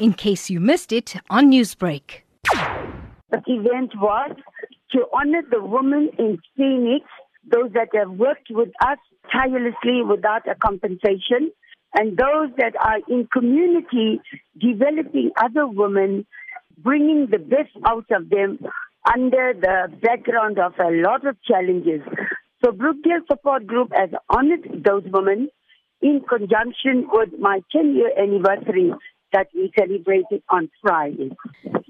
in case you missed it on Newsbreak. The event was to honor the women in Phoenix, those that have worked with us tirelessly without a compensation, and those that are in community developing other women, bringing the best out of them under the background of a lot of challenges. So Brookdale Support Group has honored those women in conjunction with my 10 year anniversary that we celebrated on Friday.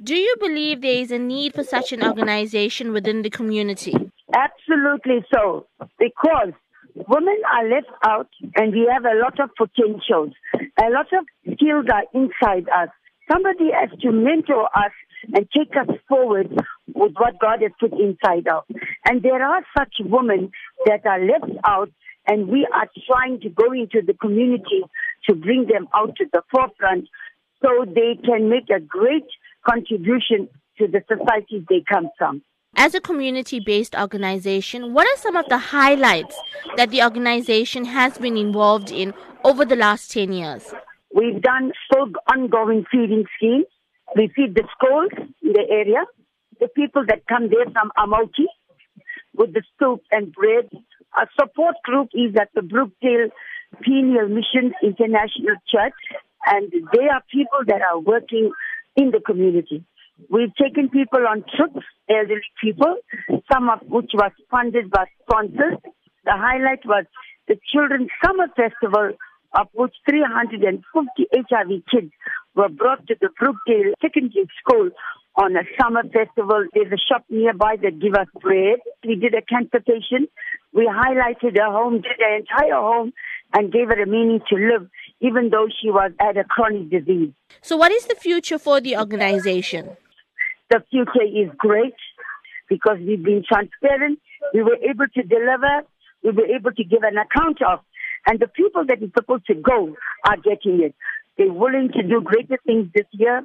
Do you believe there is a need for such an organization within the community? Absolutely so, because women are left out and we have a lot of potentials. A lot of skills are inside us. Somebody has to mentor us and take us forward with what God has put inside us. And there are such women that are left out and we are trying to go into the community to bring them out to the forefront so they can make a great contribution to the societies they come from. As a community based organization, what are some of the highlights that the organization has been involved in over the last 10 years? We've done four ongoing feeding schemes. We feed the schools in the area, the people that come there from Amaoti with the soup and bread. Our support group is at the Brookdale Peniel Mission International Church, and they are people that are working in the community. We've taken people on trips, elderly people, some of which was funded by sponsors. The highlight was the Children's Summer Festival, of which 350 HIV kids were brought to the Brookdale Secondary School on a summer festival. There's a shop nearby that give us bread. We did a cancer patient. We highlighted her home, did her entire home, and gave her a meaning to live, even though she was at a chronic disease. So, what is the future for the organization? The future is great because we've been transparent. We were able to deliver. We were able to give an account of. And the people that are supposed to go are getting it. They're willing to do greater things this year.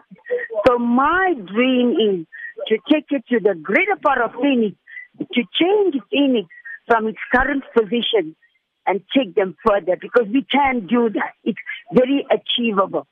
So my dream is to take it to the greater part of Phoenix, to change Phoenix from its current position and take them further because we can do that. It's very achievable.